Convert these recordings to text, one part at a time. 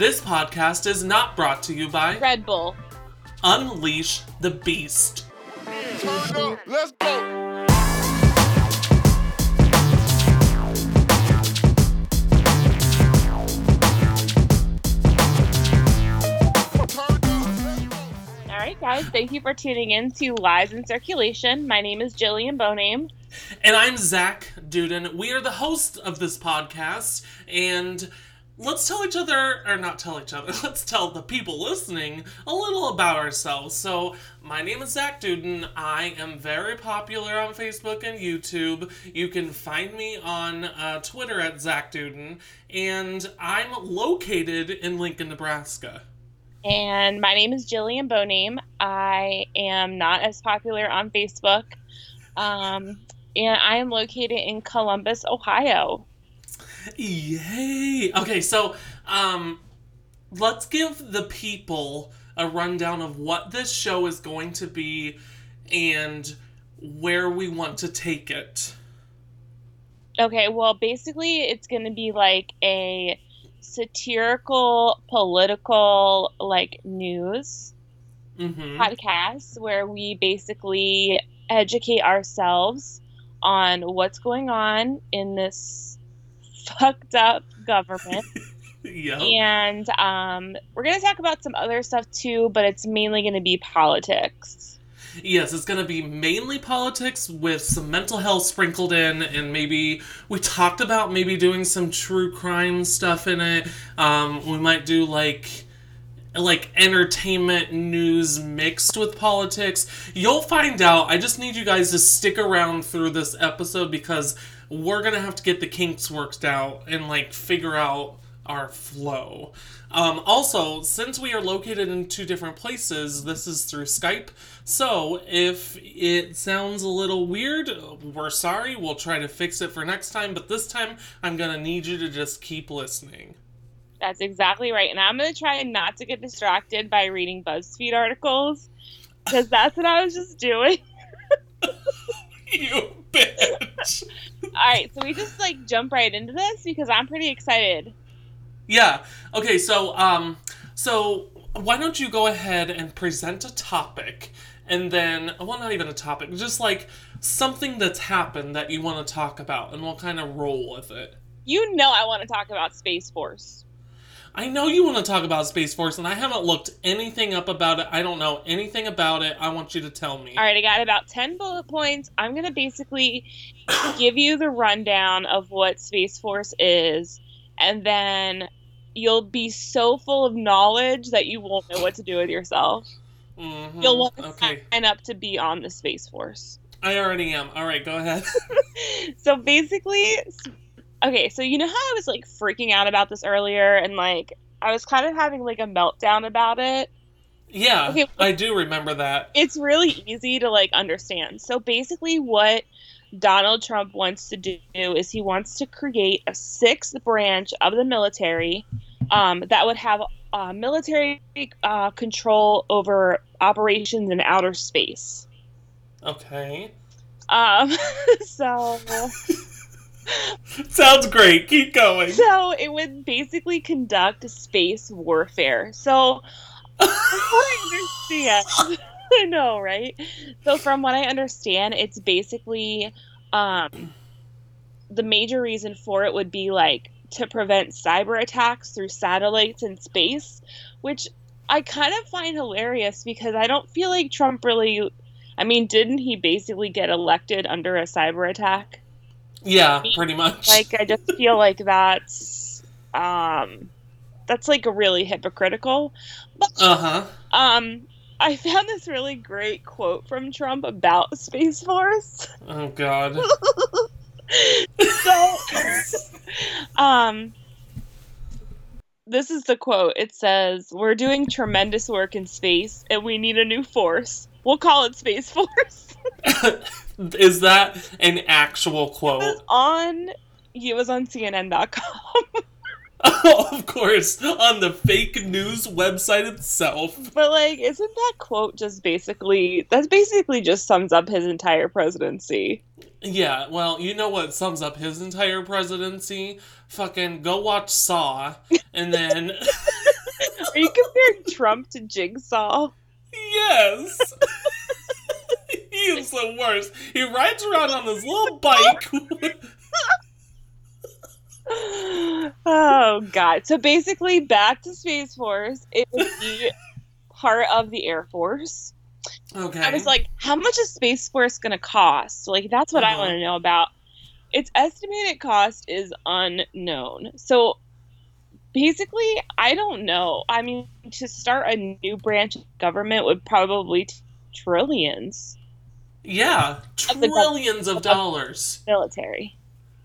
This podcast is not brought to you by Red Bull. Unleash the Beast. Let's go. Let's go. All right, guys, thank you for tuning in to Lies in Circulation. My name is Jillian Boname. And I'm Zach Duden. We are the hosts of this podcast, and let's tell each other, or not tell each other, let's tell the people listening a little about ourselves. So, my name is Zach Duden. I am very popular on Facebook and YouTube. You can find me on uh, Twitter at Zach Duden, and I'm located in Lincoln, Nebraska. And my name is Jillian Boname. I am not as popular on Facebook. Um, and I am located in Columbus, Ohio. Yay! Okay, so um, let's give the people a rundown of what this show is going to be and where we want to take it. Okay, well, basically, it's going to be like a satirical, political, like news Mm-hmm. podcast where we basically educate ourselves on what's going on in this fucked up government. Yep. and um, we're going to talk about some other stuff too, but it's mainly going to be politics. Yes, it's going to be mainly politics with some mental health sprinkled in, and maybe we talked about maybe doing some true crime stuff in it. Um, we might do like like entertainment news mixed with politics. You'll find out. I just need you guys to stick around through this episode because we're gonna have to get the kinks worked out and like figure out our flow. Um, also, since we are located in two different places, this is through Skype. So if it sounds a little weird, we're sorry. We'll try to fix it for next time. But this time, I'm gonna need you to just keep listening. That's exactly right. And I'm going to try not to get distracted by reading BuzzFeed articles because that's what I was just doing. You bitch. All right, so we just like jump right into this because I'm pretty excited. Yeah. Okay. So, um, so why don't you go ahead and present a topic, and then, well, not even a topic, just like something that's happened that you want to talk about, and we'll kind of roll with it. You know, I want to talk about Space Force. I know you want to talk about Space Force, and I haven't looked anything up about it. I don't know anything about it. I want you to tell me. All right, I got about 10 bullet points. I'm going to basically give you the rundown of what Space Force is, and then you'll be so full of knowledge that you won't know what to do with yourself. Mhm. You'll want to Okay. sign up to be on the Space Force. I already am. All right, go ahead. So basically, okay, so you know how I was like freaking out about this earlier, and like I was kind of having like a meltdown about it? yeah, Okay. I do remember that. it's really easy to like understand. So basically, what Donald Trump wants to do is he wants to create a sixth branch of the military um, that would have uh, military uh, control over operations in outer space. Okay. Um, so, Sounds great. Keep going. so it would basically conduct space warfare. So, what I understand, I know, right? So, from what I understand, it's basically um, the major reason for it would be like to prevent cyber attacks through satellites in space, which I kind of find hilarious because I don't feel like Trump really. I mean, didn't he basically get elected under a cyber attack? Yeah, pretty much. Like, I just feel like that's um, that's like really hypocritical. Uh huh. um, I found this really great quote from Trump about Space Force. Oh God. so, um, this is the quote. It says, "We're doing tremendous work in space, and we need a new force. We'll call it Space Force." Is that an actual it quote? was on. It was on CNN.com. Oh, of course, on the fake news website itself. But like, isn't that quote just basically that's basically just sums up his entire presidency? Yeah, well, you know what sums up his entire presidency? Fucking go watch Saw, and then Are you comparing Trump to Jigsaw? Yes. He is the worst. He rides around on his little bike. oh god. So basically back to Space Force. It would be part of the Air Force. okay. I was like, how much is Space Force gonna cost? Like that's what I Uh-huh. want to know about. Its estimated cost is unknown. So basically, I don't know. I mean, to start a new branch of government would probably t- trillions yeah, Of trillions of dollars. military.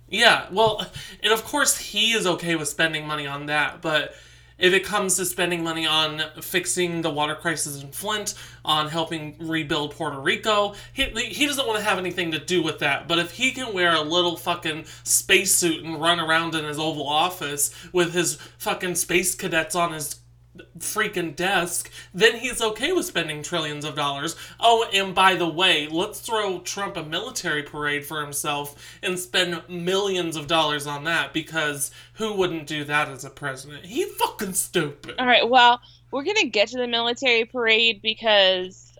Yeah, well, and of course he is okay with spending money on that, but if it comes to spending money on fixing the water crisis in Flint, on helping rebuild Puerto Rico, he, he doesn't want to have anything to do with that. But if he can wear a little fucking spacesuit and run around in his Oval Office with his fucking space cadets on his freaking desk, then he's okay with spending trillions of dollars. Oh, and by the way, let's throw Trump a military parade for himself and spend millions of dollars on that because who wouldn't do that as a president? He fucking stupid. All right. Well, we're gonna get to the military parade because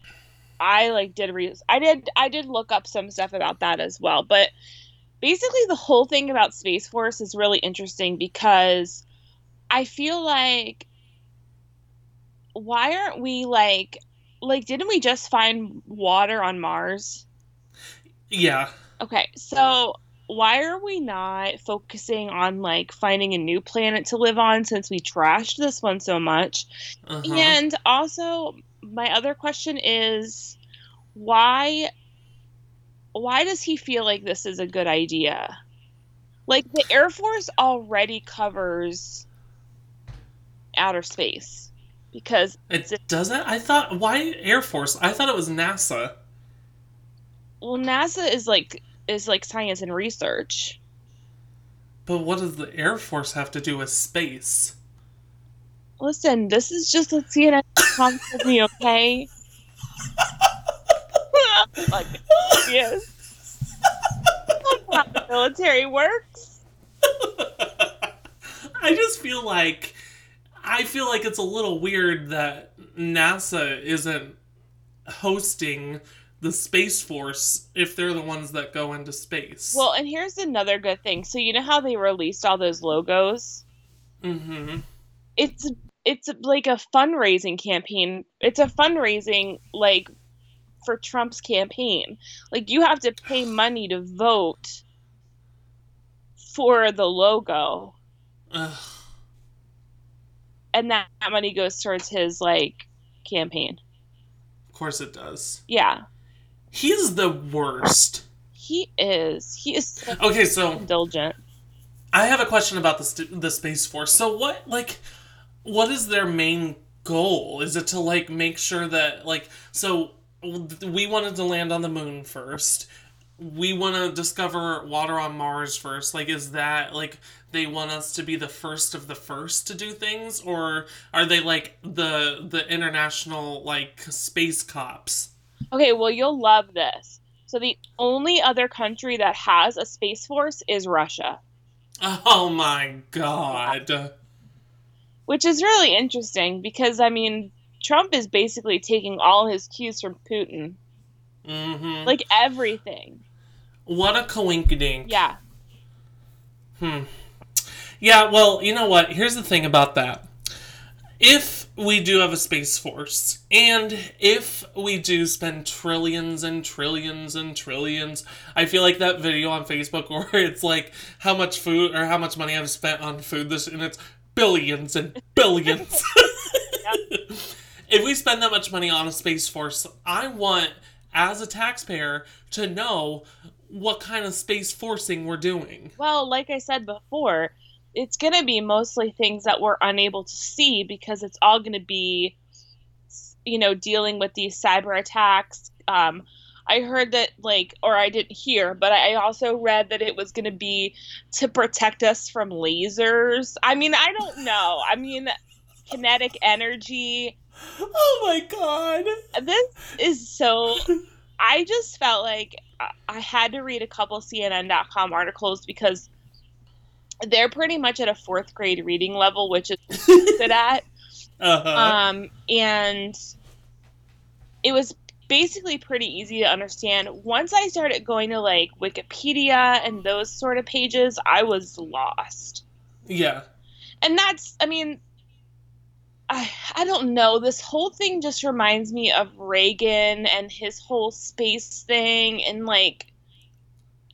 I like did re- I did I did look up some stuff about that as well. But basically, the whole thing about Space Force is really interesting because I feel like why aren't we like like didn't we just find water on Mars? Yeah. Okay, so why are we not focusing on like finding a new planet to live on since we trashed this one so much? Uh-huh. And also, my other question is why why does he feel like this is a good idea? Like the Air Force already covers outer space because it doesn't? I thought, why Air Force? I thought it was NASA. well NASA is like is like science and research. But what does the Air Force have to do with space? Listen, this is just a CNN with me, okay? like, yes. That's how the military works. I just feel like I feel like it's a little weird that NASA isn't hosting the Space Force if they're the ones that go into space. Well, and here's another good thing. So you know how they released all those logos? Mm-hmm. It's it's like a fundraising campaign. It's a fundraising like for Trump's campaign. Like you have to pay money to vote for the logo. Ugh. And that, that money goes towards his like campaign. Of course it does. Yeah, He's the worst. he is. He is so Okay, so indulgent. I have a question about the st- the Space Force. So what like what is their main goal? Is it to like make sure that like so we wanted to land on the moon first. We want to discover water on Mars first. Like is that like they want us to be the first of the first to do things or are they like the the international like space cops? Okay, well you'll love this. So the only other country that has a space force is Russia, Oh my god. which is really interesting because I mean Trump is basically taking all his cues from Putin, Mhm. like everything. What a coinkydink. Yeah. Hmm. Yeah, well, you know what? Here's the thing about that. If we do have a space force, and if we do spend trillions and trillions and trillions, I feel like that video on Facebook where it's like how much food or how much money I've spent on food this, and it's billions and billions. if we spend that much money on a space force, I want, as a taxpayer, to know what kind of space forcing we're doing. Well, like I said before, it's going to be mostly things that we're unable to see because it's all going to be, you know, dealing with these cyber attacks. Um, I heard that, like, or I didn't hear, but I also read that it was going to be to protect us from lasers. I mean, I don't know. I mean, kinetic energy. Oh my god. This is so. I just felt like I- had to read a couple CNN.com articles because they're pretty much at a fourth grade reading level, which is good at. Uh-huh. Um, and it was basically pretty easy to understand. Once I started going to like Wikipedia and those sort of pages, I was lost. yeah. And that's, I mean, I, I don't know. This whole thing just reminds me of Reagan and his whole space thing, and like,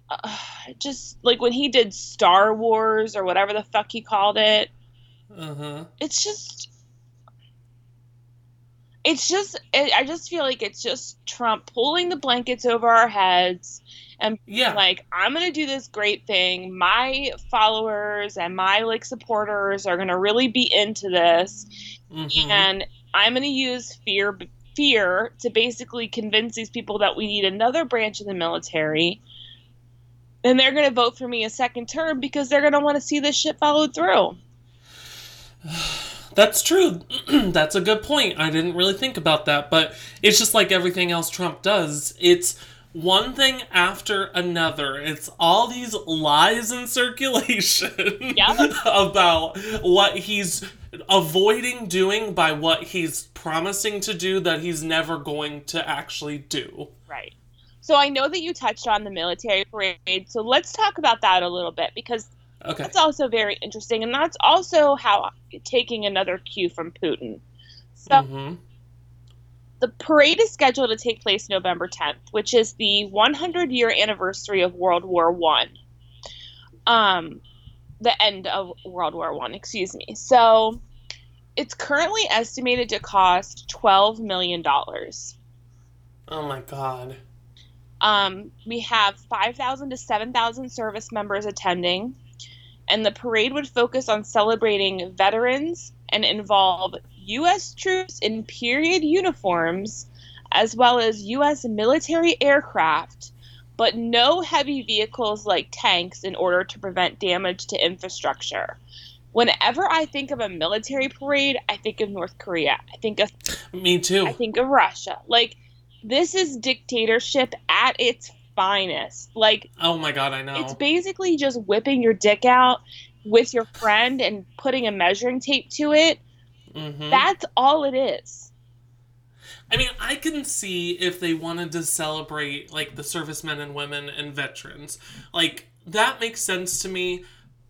uh, just like when he did Star Wars or whatever the fuck he called it. Uh-huh. It's just, it's just, it, I just feel like it's just Trump pulling the blankets over our heads And yeah. like i'm gonna do this great thing my followers and my like supporters are gonna really be into this Mhm. and i'm gonna use fear fear to basically convince these people that we need another branch of the military and they're gonna vote for me a second term because they're gonna want to see this shit followed through That's true. That's a good point. I didn't really think about that, but it's just like everything else Trump does. It's one thing after another. It's all these lies in circulation Yeah. about what he's avoiding doing by what he's promising to do that he's never going to actually do. right so i know that you touched on the military parade so let's talk about that a little bit because Okay. That's also very interesting, and that's also how taking another cue from Putin. So hmm the parade is scheduled to take place November 10th, which is the 100 year anniversary of World War One. Um, the end of World War One, excuse me. So it's currently estimated to cost 12 million dollars. Oh my god. Um, we have 5,000 to 7,000 service members attending, and the parade would focus on celebrating veterans and involve U.S. troops in period uniforms, as well as U.S. military aircraft, but no heavy vehicles like tanks in order to prevent damage to infrastructure. Whenever I think of a military parade, I think of North Korea. I think of Me too. I think of Russia. Like this is dictatorship at its finest. Like oh my god, I know. it's basically just whipping your dick out with your friend and putting a measuring tape to it. Hmm That's all it is. I mean, I can see if they wanted to celebrate like the servicemen and women and veterans. Like that makes sense to me,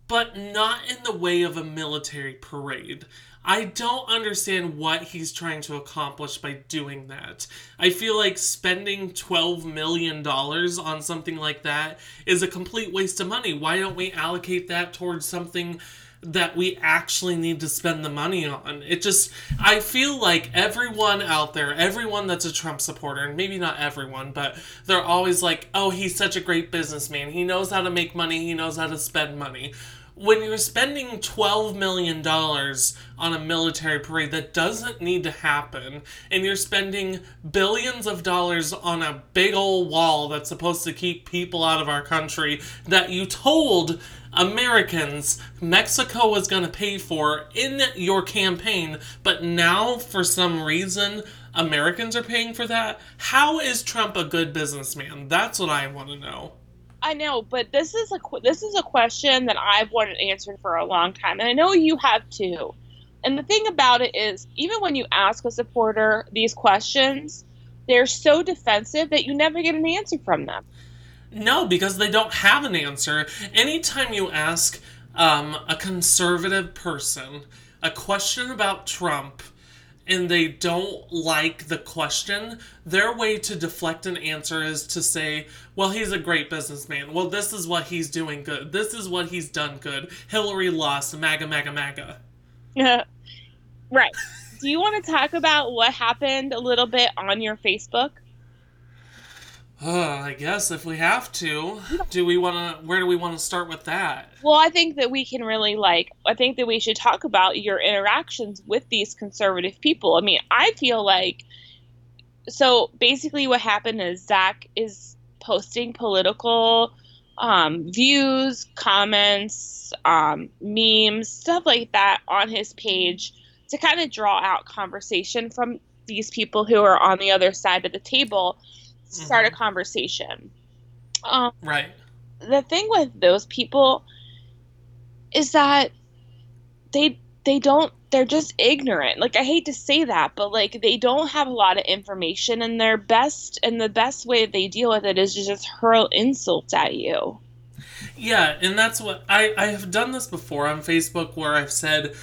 but not in the way of a military parade. I don't understand what he's trying to accomplish by doing that. I feel like spending $12 million on something like that is a complete waste of money. Why don't we allocate that towards something that we actually need to spend the money on. It just, I feel like everyone out there, everyone that's a Trump supporter, and maybe not everyone, but they're always like, oh, he's such a great businessman. He knows how to make money, he knows how to spend money. When you're spending $12 million on a military parade that doesn't need to happen, and you're spending billions of dollars on a big old wall that's supposed to keep people out of our country that you told Americans Mexico was going to pay for in your campaign, but now for some reason Americans are paying for that. How is Trump a good businessman? That's what I want to know. I know, but this is a this is a question that I've wanted answered for a long time, and I know you have too. And the thing about it is, even when you ask a supporter these questions, they're so defensive that you never get an answer from them. No, because they don't have an answer. Anytime you ask um, a conservative person a question about Trump and they don't like the question, their way to deflect an answer is to say, well, he's a great businessman. Well, this is what he's doing good. This is what he's done good. Hillary lost. MAGA, MAGA, MAGA. right. Do you want to talk about what happened a little bit on your Facebook? Oh, I guess if we have to, do we want to? Where do we want to start with that? Well, I think that we can really like. I think that we should talk about your interactions with these conservative people. I mean, I feel like. So basically, what happened is Zach is posting political um, views, comments, um, memes, stuff like that on his page to kind of draw out conversation from these people who are on the other side of the table, start a Mhm. conversation. Um, Right. the thing with those people is that they they don't they're just ignorant. Like I hate to say that, but like they don't have a lot of information and their best and the best way they deal with it is to just hurl insults at you. Yeah, and that's what I I have done this before on Facebook where I've said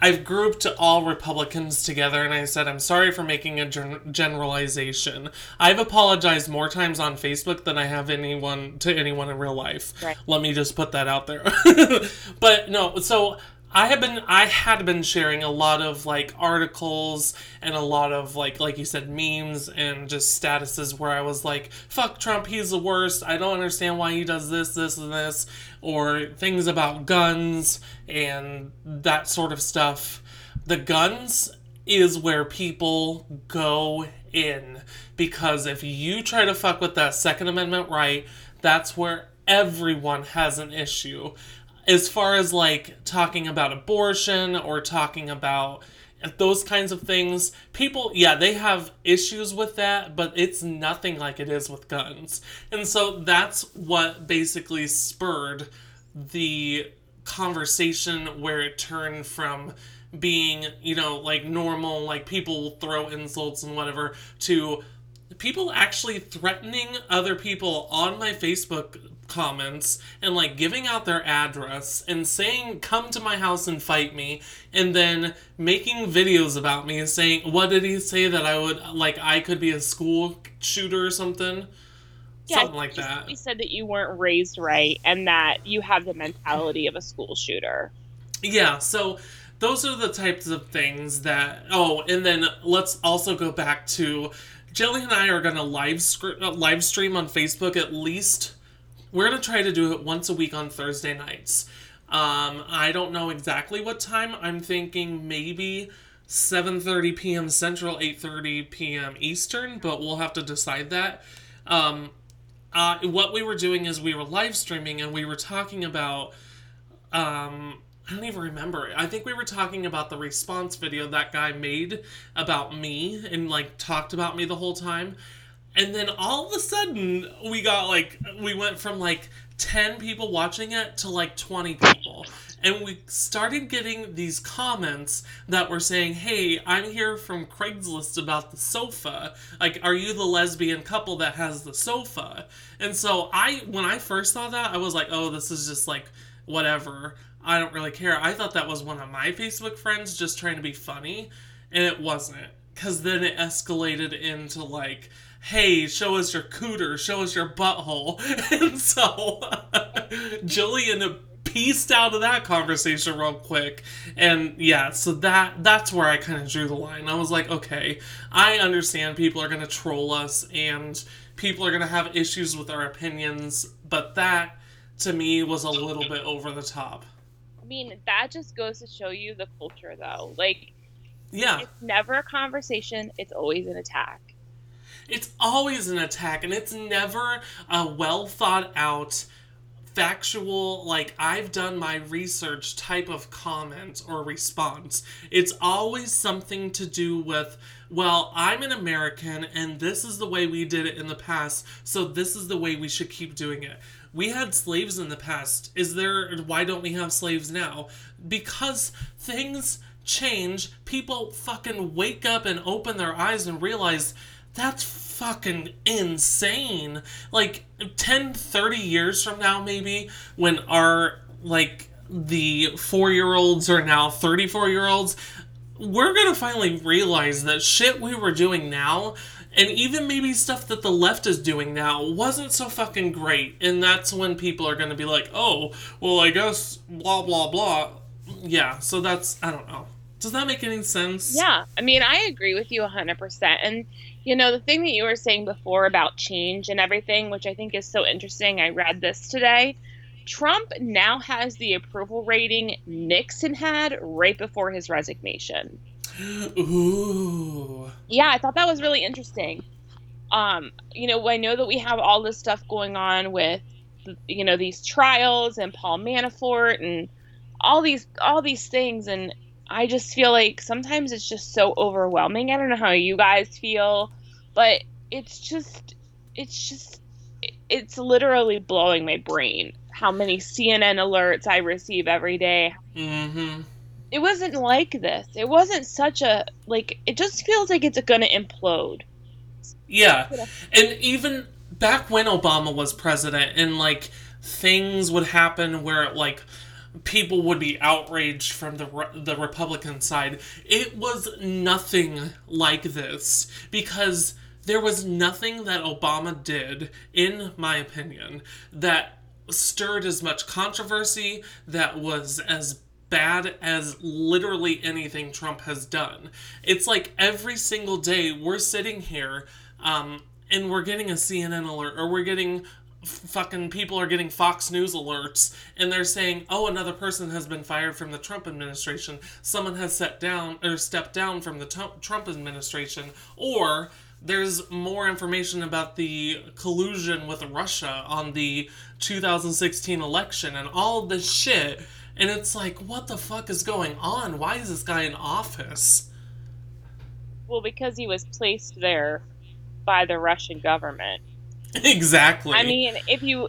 I've grouped all Republicans together and I said I'm sorry for making a gen- generalization. I've apologized more times on Facebook than I have anyone to anyone in real life. Right. Let me just put that out there. but no, so I have been I had been sharing a lot of like articles and a lot of like like you said memes and just statuses where I was like fuck Trump he's the worst. I don't understand why he does this this and this or things about guns and that sort of stuff. The guns is where people go in because if you try to fuck with that second amendment right that's where everyone has an issue as far as like talking about abortion or talking about those kinds of things people yeah they have issues with that but it's nothing like it is with guns. And so that's what basically spurred the conversation where it turned from being you know like normal like people throw insults and whatever to people actually threatening other people on my Facebook comments and like giving out their address and saying come to my house and fight me and then making videos about me and saying what did he say that I would like I could be a school shooter or something something like that He said that you weren't raised right and that you have the mentality of a school shooter. Yeah, so those are the types of things that. Oh, and then let's also go back to Jelly and I are gonna live scr- uh, live stream on Facebook at least. We're gonna try to do it once a week on Thursday nights. Um, I don't know exactly what time. I'm thinking maybe 7:30 p.m. Central, 8:30 p.m. Eastern, but we'll have to decide that. Um, uh, what we were doing is we were live streaming and we were talking about um I don't even remember. I think we were talking about the response video that guy made about me and like talked about me the whole time. And then all of a sudden we got like we went from like 10 people watching it to like 20 people. And we started getting these comments that were saying, "Hey, I'm here from Craigslist about the sofa. Like, are you the lesbian couple that has the sofa?" And so I when I first saw that, I was like, "Oh, this is just like whatever. I don't really care. I thought that was one of my Facebook friends just trying to be funny, and it wasn't. Because then it escalated into like, hey, show us your cooter, show us your butthole. And so Jillian pieced out of that conversation real quick. And yeah, so that that's where I kind of drew the line. I was like, okay, I understand people are going to troll us and people are going to have issues with our opinions, but that to me was a little bit over the top. I mean, that just goes to show you the culture, though. Like, Yeah, it's never a conversation, it's always an attack. It's always an attack, and it's never a well thought out, factual, like I've done my research type of comment or response. It's always something to do with, well, I'm an American, and this is the way we did it in the past, so this is the way we should keep doing it. We had slaves in the past. Is there why don't we have slaves now? Because things change. People fucking wake up and open their eyes and realize that's fucking insane. Like 10 30 years from now maybe when our like the 4-year-olds are now 34-year-olds we're gonna finally realize that shit we were doing now and even maybe stuff that the left is doing now wasn't so fucking great. And that's when people are gonna be like oh well i guess blah blah blah. Yeah so that's i don't know does that make any sense Yeah, I mean, I agree with you 100%. And, you know, the thing that you were saying before about change and everything, which I think is so interesting, I read this today. Trump now has the approval rating Nixon had right before his resignation. ooh Yeah, I thought that was really interesting. Um, you know, I know that we have all this stuff going on with, you know, these trials and Paul Manafort and all these all these things, and I just feel like sometimes it's just so overwhelming. I don't know how you guys feel, but it's just, it's just, it's literally blowing my brain how many CNN alerts I receive every day, mm-hmm it wasn't like this. It wasn't such a like. It just feels like it's gonna implode. Yeah. And even back when Obama was president and like things would happen where like people would be outraged from the re- the Republican side, it was nothing like this because there was nothing that Obama did in my opinion that stirred as much controversy that was as bad as literally anything Trump has done. It's like every single day we're sitting here um, and we're getting a CNN alert or we're getting fucking people are getting Fox News alerts and they're saying, "Oh, another person has been fired from the Trump administration. Someone has set down or stepped down from the Trump administration." Or there's more information about the collusion with Russia on the 2016 election and all this shit. And it's like, what the fuck is going on? Why is this guy in office? Well, because he was placed there by the Russian government. Exactly. I mean, if you,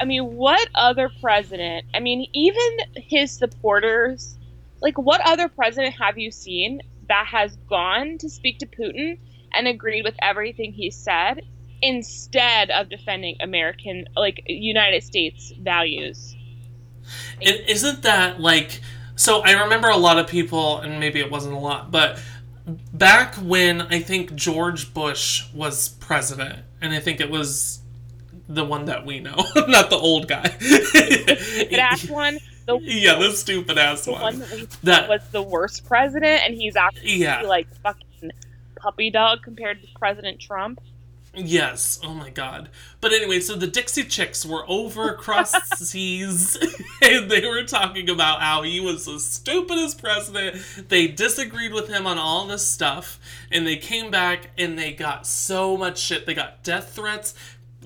I mean, what other president? I mean, even his supporters. Like, what other president have you seen that has gone to speak to Putin and agreed with everything he said instead of defending American, like United States values? And isn't that like so I remember a lot of people and maybe it wasn't a lot, but back when I think George Bush was president, and I think it was the one that we know, not the old guy. The ass one, the, yeah, the stupid ass the one. one that That was the worst president, and he's actually yeah. like fucking puppy dog compared to President Trump. Yes. Oh my god. But anyway, so the Dixie Chicks were over across seas and they were talking about how he was the stupidest president. They disagreed with him on all this stuff and they came back and they got so much shit. They got death threats.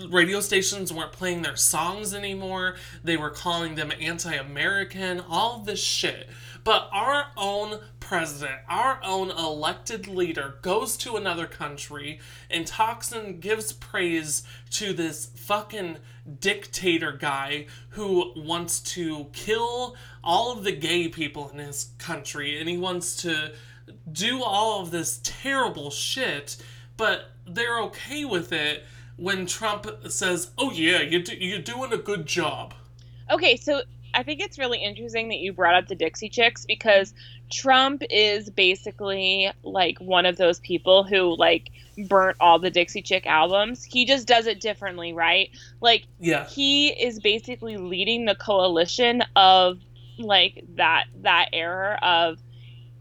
Radio stations weren't playing their songs anymore. They were calling them anti American, all this shit. But our own president, our own elected leader, goes to another country and talks and gives praise to this fucking dictator guy who wants to kill all of the gay people in his country and he wants to do all of this terrible shit, but they're okay with it when Trump says, "Oh yeah, you do, you're doing a good job." Okay, so I think it's really interesting that you brought up the Dixie Chicks because Trump is basically like one of those people who like burnt all the Dixie Chick albums. He just does it differently, right? Like Yeah. he is basically leading the coalition of like that that era of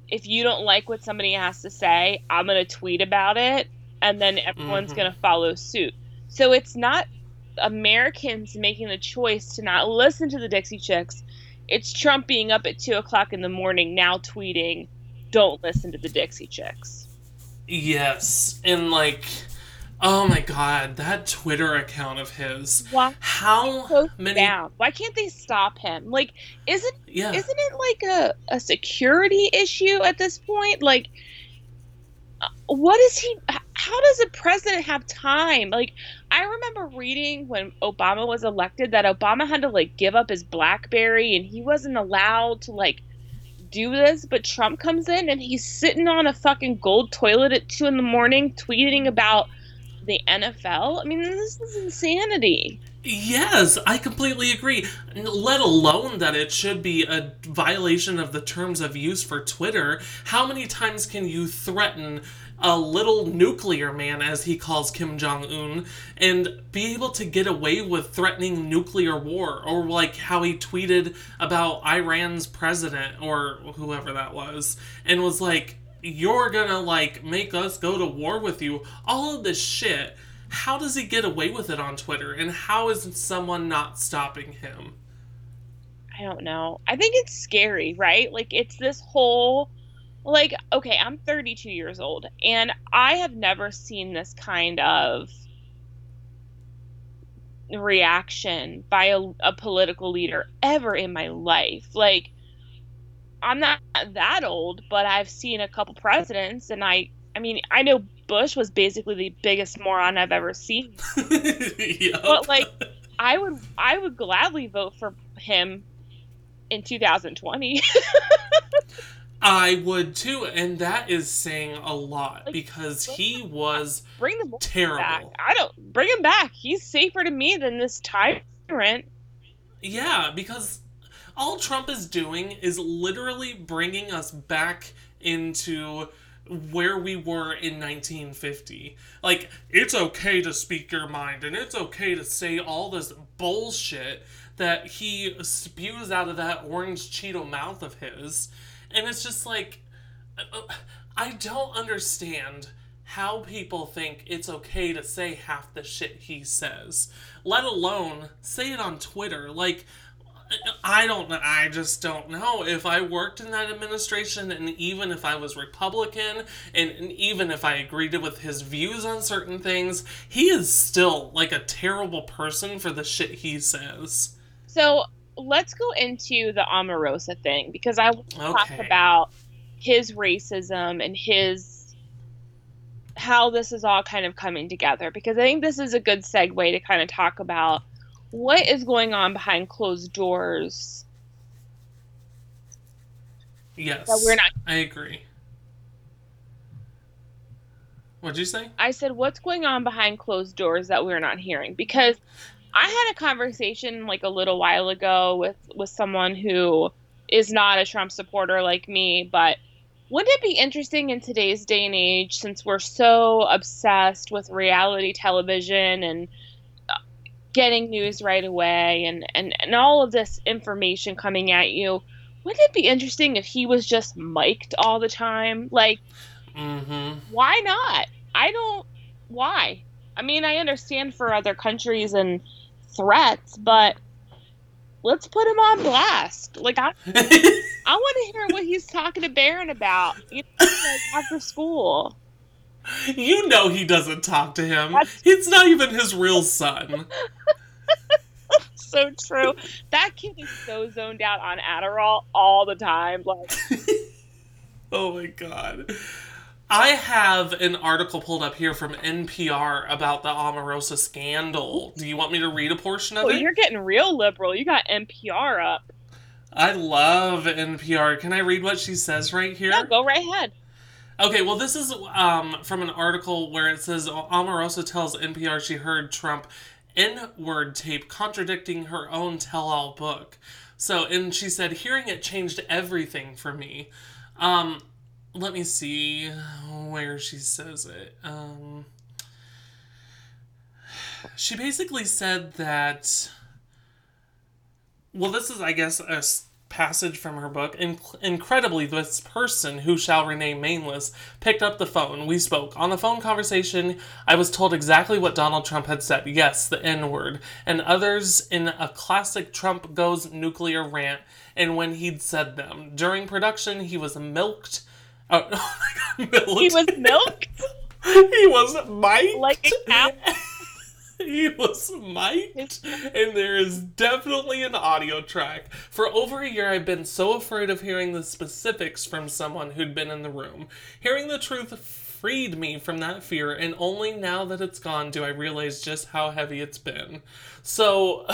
if you don't like what somebody has to say, I'm going to tweet about it and then everyone's Mhm. going to follow suit. So it's not Americans making the choice to not listen to the Dixie Chicks. It's Trump being up at two o'clock in the morning now tweeting, "Don't listen to the Dixie Chicks." Yes. And like oh my god, that Twitter account of his. Why How so many down? Why can't they stop him? Like, isn't Yeah. isn't it like a, a security issue at this point? Like, uh, what is he? How does a president have time? Like, I remember reading when Obama was elected that Obama had to like give up his BlackBerry and he wasn't allowed to like do this. But Trump comes in and he's sitting on a fucking gold toilet at two in the morning tweeting about the NFL. I mean, this is insanity. Yes, I completely agree. Let alone that it should be a violation of the terms of use for Twitter. How many times can you threaten a little nuclear man, as he calls Kim Jong un, and be able to get away with threatening nuclear war? Or like how he tweeted about Iran's president, or whoever that was, and was like, You're gonna like make us go to war with you. All of this shit how does he get away with it on Twitter? And how is someone not stopping him? I don't know. I think it's scary, right? Like it's this whole like okay, I'm 32 years old and I have never seen this kind of reaction by a, a political leader ever in my life. Like I'm not that old, but I've seen a couple presidents and I I mean, I know Bush was basically the biggest moron I've ever seen. Yup. But, like, I would I would gladly vote for him in 2020. I would too, and that is saying a lot because he was bring the Terrible. back. I don't bring him back. He's safer to me than this tyrant. Yeah, because all Trump is doing is literally bringing us back into where we were in 1950. Like, it's okay to speak your mind and it's okay to say all this bullshit that he spews out of that orange Cheeto mouth of his. And it's just like, uh, I don't understand how people think it's okay to say half the shit he says, let alone say it on Twitter. Like, I don't know. I just don't know. If I worked in that administration, and even if I was Republican, and, and even if I agreed with his views on certain things, he is still like a terrible person for the shit he says. So let's go into the Omarosa thing because I want to talk about his racism and his how this is all kind of coming together because I think this is a good segue to kind of talk about what is going on behind closed doors Yes. that we're not I agree. What'd you say? I said, what's going on behind closed doors that we're not hearing? Because I had a conversation like a little while ago with with someone who is not a Trump supporter like me, but wouldn't it be interesting in today's day and age, since we're so obsessed with reality television and uh, getting news right away and, and, and all of this information coming at you, wouldn't it be interesting if he was just mic'd all the time? Like, Mm-hmm. why not? I don't. Why? I mean, I understand for other countries and threats, but let's put him on blast. Like, I, I want to hear what he's talking to Barron about you know, like after school. you know he doesn't talk to him. That's- It's not even his real son. So true. That kid is so zoned out on Adderall all the time. Like, Oh my god. I have an article pulled up here from NPR about the Omarosa scandal. Do you want me to read a portion of oh, it? you're getting real liberal. You got NPR up. I love NPR. Can I read what she says right here? Yeah, go right ahead. Okay, well, this is um, from an article where it says Omarosa tells NPR she heard Trump N word tape contradicting her own tell all book. So, and she said, hearing it changed everything for me. Um, let me see where she says it. Um, she basically said that. Well, this is, I guess, a passage from her book. In- incredibly, this person, who shall remain nameless, picked up the phone. We spoke. On the phone conversation, I was told exactly what Donald Trump had said. Yes, the N word. And others in a classic Trump goes nuclear rant, and when he'd said them. During production, he was milked. Oh, oh my god, milked. He was milked he was mic'd. like a cow. he was mic'd, and there is definitely an audio track. For over a year, I've been so afraid of hearing the specifics from someone who'd been in the room. Hearing the truth freed me from that fear, and only now that it's gone do I realize just how heavy it's been. So,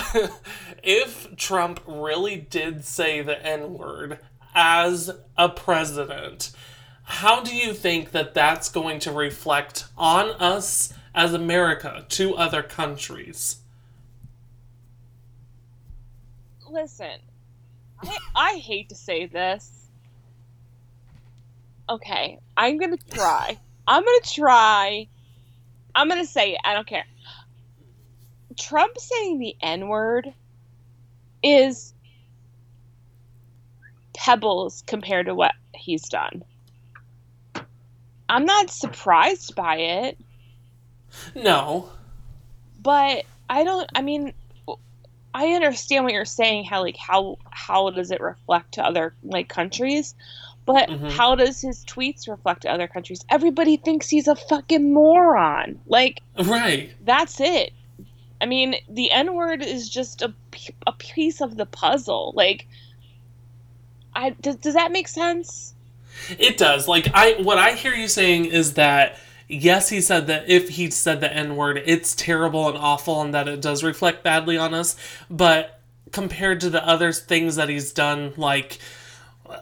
if Trump really did say the N word as a president, how do you think that that's going to reflect on us as America to other countries? listen, I, I hate to say this. Okay, I'm gonna try. I'm gonna try. I'm gonna say it. I don't care. Trump saying the N word is pebbles compared to what he's done. I'm not surprised by it, No. but I don't. I mean, I understand what you're saying. How like how how does it reflect to other like countries? But Mhm. how does his tweets reflect to other countries? Everybody thinks he's a fucking moron. Like Right. that's it. I mean, the N word is just a, a piece of the puzzle. Like, I does, does that make sense? It does. Like I what I hear you saying is that yes, he said that if he said the N word, it's terrible and awful and that it does reflect badly on us, but compared to the other things that he's done, like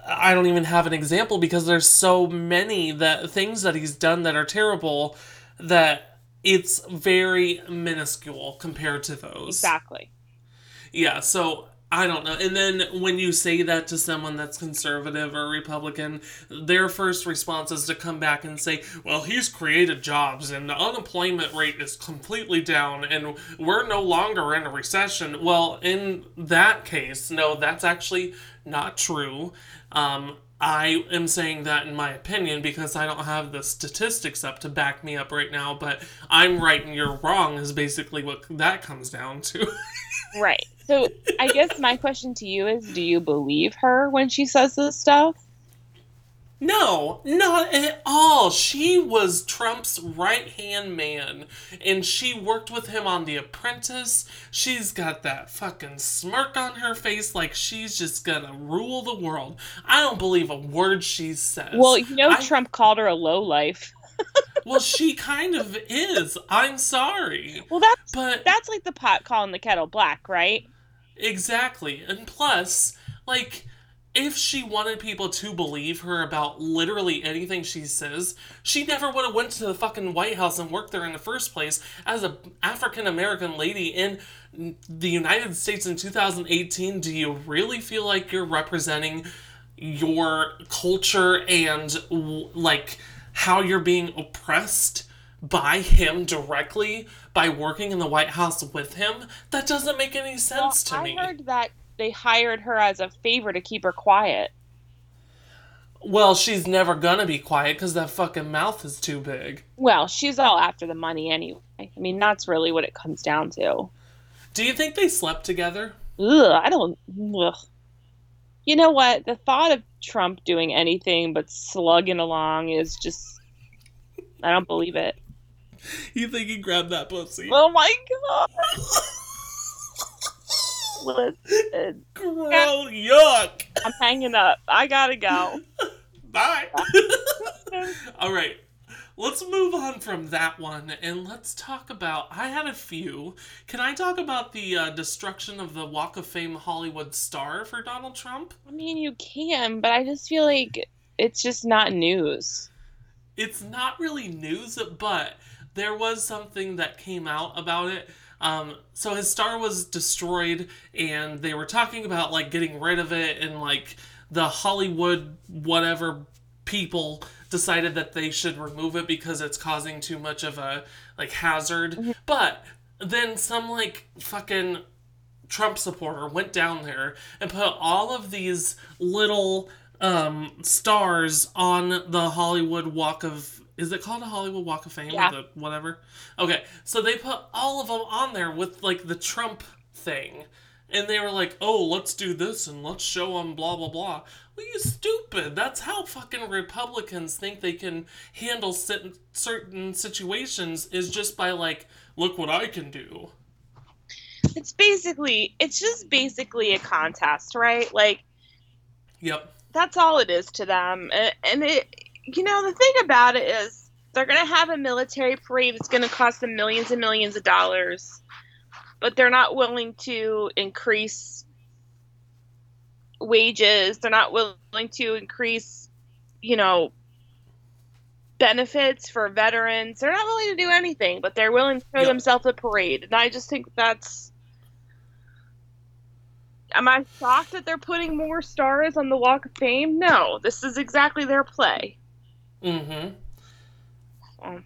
I don't even have an example because there's so many that things that he's done that are terrible that it's very minuscule compared to those. Exactly. Yeah, so I don't know. And then when you say that to someone that's conservative or Republican, their first response is to come back and say, well, he's created jobs and the unemployment rate is completely down and we're no longer in a recession. Well, in that case, no, that's actually not true. Um, I am saying that in my opinion because I don't have the statistics up to back me up right now, but I'm right and you're wrong is basically what that comes down to. Right. So I guess my question to you is do you believe her when she says this stuff? No, not at all. She was Trump's right hand man, and she worked with him on The Apprentice. She's got that fucking smirk on her face like she's just gonna rule the world. I don't believe a word she says. Well, you know I- Trump called her a low life. well, she kind of is. I'm sorry. Well, that's But that's like the pot calling the kettle black, right? Exactly. And plus, like, if she wanted people to believe her about literally anything she says, she never would have went to the fucking White House and worked there in the first place as a African American lady in the United States in 2018. Do you really feel like you're representing your culture and like how you're being oppressed by him directly by working in the White House with him? That doesn't make any sense well, to me. I heard that they hired her as a favor to keep her quiet. Well, she's never gonna be quiet because that fucking mouth is too big. Well, she's all after the money anyway. I mean, that's really what it comes down to. Do you think they slept together? Ugh, I don't. Ugh. You know what? The thought of Trump doing anything but slugging along is just. I don't believe it. You think he grabbed that pussy? Oh my god! Listen, Gross, yuck. I'm hanging up. I gotta go. Bye. All right. Let's move on from that one and let's talk about. I had a few. Can I talk about the uh, destruction of the Walk of Fame Hollywood star for Donald Trump? I mean, you can, but I just feel like it's just not news. it's not really news, but there was something that came out about it. Um, so his star was destroyed, and they were talking about like getting rid of it, and like the Hollywood whatever people decided that they should remove it because it's causing too much of a like hazard. But then some like fucking Trump supporter went down there and put all of these little um, stars on the Hollywood Walk of. Is it called a Hollywood Walk of Fame Yeah. or the whatever? Okay, so they put all of them on there with like the Trump thing, and they were like, "Oh, let's do this and let's show them blah blah blah." Well, you stupid! That's how fucking Republicans think they can handle certain situations is just by like, "Look what I can do." It's basically, it's just basically a contest, right? Like, Yep. that's all it is to them. And it, you know, the thing about it is they're going to have a military parade that's going to cost them millions and millions of dollars, but they're not willing to increase wages. They're not willing to increase, you know, benefits for veterans. They're not willing to do anything, but they're willing to throw Yep. themselves a parade. And I just think that's. Am I shocked that they're putting more stars on the Walk of Fame? No, this is exactly their play. Mm-hmm. Um,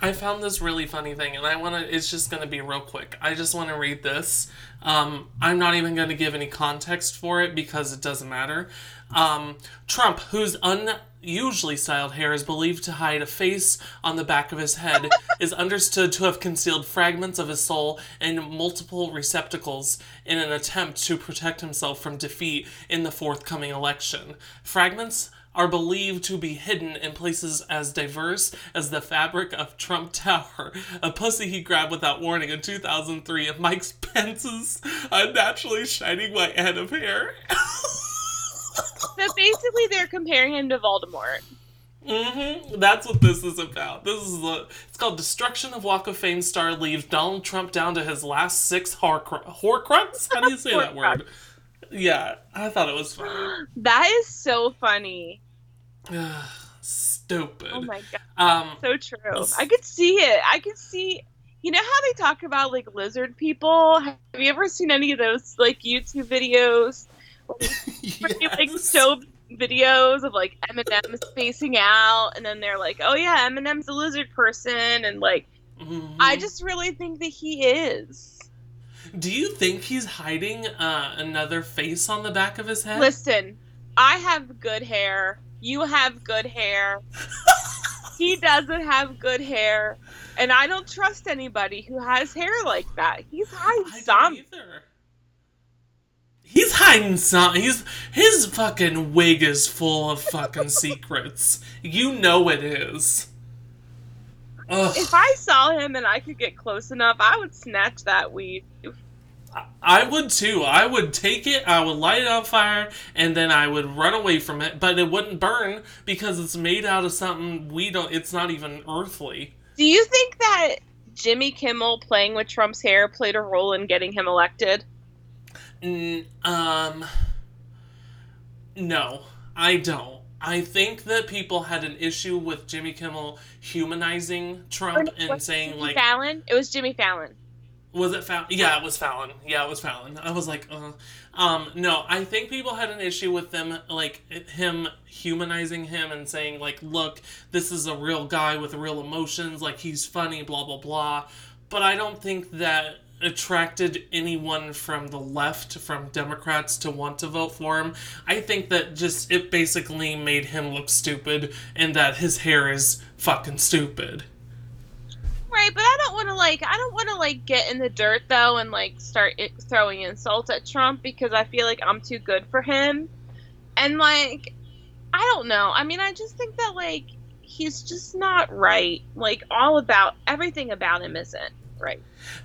I found this really funny thing, and I want to. It's just going to be real quick. I just want to read this. Um, I'm not even going to give any context for it because it doesn't matter. Um, Trump, whose unusually styled hair is believed to hide a face on the back of his head, is understood to have concealed fragments of his soul in multiple receptacles in an attempt to protect himself from defeat in the forthcoming election. Fragments are believed to be hidden in places as diverse as the fabric of Trump Tower, a pussy he grabbed without warning in 2003, and Mike Pence's unnaturally shining white head of hair. so basically, they're comparing him to Voldemort. Mm-hmm. That's what this is about. This is a, it's called Destruction of Walk of Fame star leaves Donald Trump down to his last six horcrux. Horcrux? How do you say that word? Yeah, I thought it was funny. That is so funny. Stupid. Oh my god, Um, so true. I could see it. I could see. You know how they talk about like lizard people? Have you ever seen any of those like YouTube videos? They, like yes. show videos of like Eminem spacing out, and then they're like, "Oh yeah, Eminem's a lizard person," and like Mhm. I just really think that he is. Do you think he's hiding uh, another face on the back of his head? Listen, I have good hair. You have good hair. he doesn't have good hair. And I don't trust anybody who has hair like that. He's hiding I don't some. He's hiding something. He's his fucking wig is full of fucking secrets. You know it is. Ugh. If I saw him and I could get close enough, I would snatch that weed. I would too. I would take it, I would light it on fire, and then I would run away from it, but it wouldn't burn because it's made out of something we don't it's not even earthly. Do you think that Jimmy Kimmel playing with Trump's hair played a role in getting him elected? Um No, I don't. I think that people had an issue with Jimmy Kimmel humanizing Trump and saying Jimmy like Fallon? It was Jimmy Fallon. Was it Fallon? Yeah, it was Fallon. Yeah, it was Fallon. I was like, uh. Um, no, I think people had an issue with them, like, him humanizing him and saying, like, look, this is a real guy with real emotions, like, he's funny, blah, blah, blah. But I don't think that attracted anyone from the left, from Democrats, to want to vote for him. I think that just, it basically made him look stupid and that his hair is fucking stupid. Right, but I don't want to like I don't want to like get in the dirt though and like start i throwing insults at Trump because I feel like I'm too good for him. And like I don't know. I mean, I just think that like he's just not right. Like all about everything about him isn't right.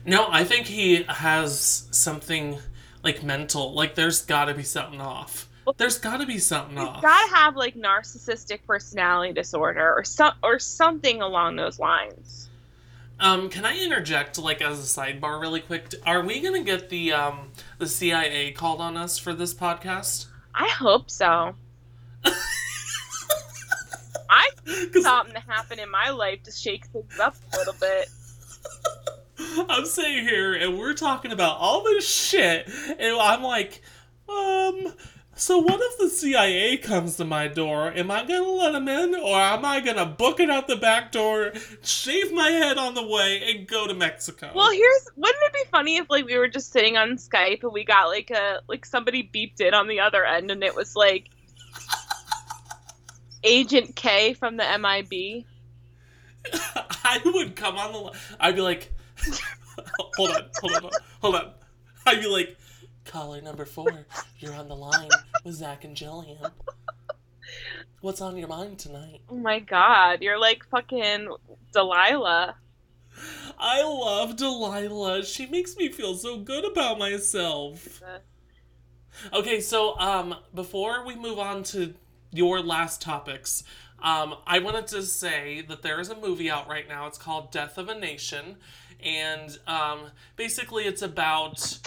No, I think he has something like mental. Like there's got to be something off. There's got to be something He's off. got to have like narcissistic personality disorder or some or something along those lines. Um, can I interject, like as a sidebar, really quick? Are we gonna get the um the CIA called on us for this podcast? I hope so. I need something to happen in my life to shake things up a little bit. I'm sitting here and we're talking about all this shit, and I'm like, um. So what if the CIA comes to my door? Am I gonna let them in, or am I gonna book it out the back door, shave my head on the way, and go to Mexico? Well, here's wouldn't it be funny if like we were just sitting on Skype and we got like a like somebody beeped in on the other end and it was like Agent K from the MIB. I would come on the. I'd be like, hold on, hold on, hold on. I'd be like, caller number four, you're on the line with Zach and Jillian. What's on your mind tonight? Oh my god, you're like fucking Delilah. I love Delilah. She makes me feel so good about myself. Okay, so um, before we move on to your last topics, um, I wanted to say that there is a movie out right now. It's called Death of a Nation, and um, basically it's about.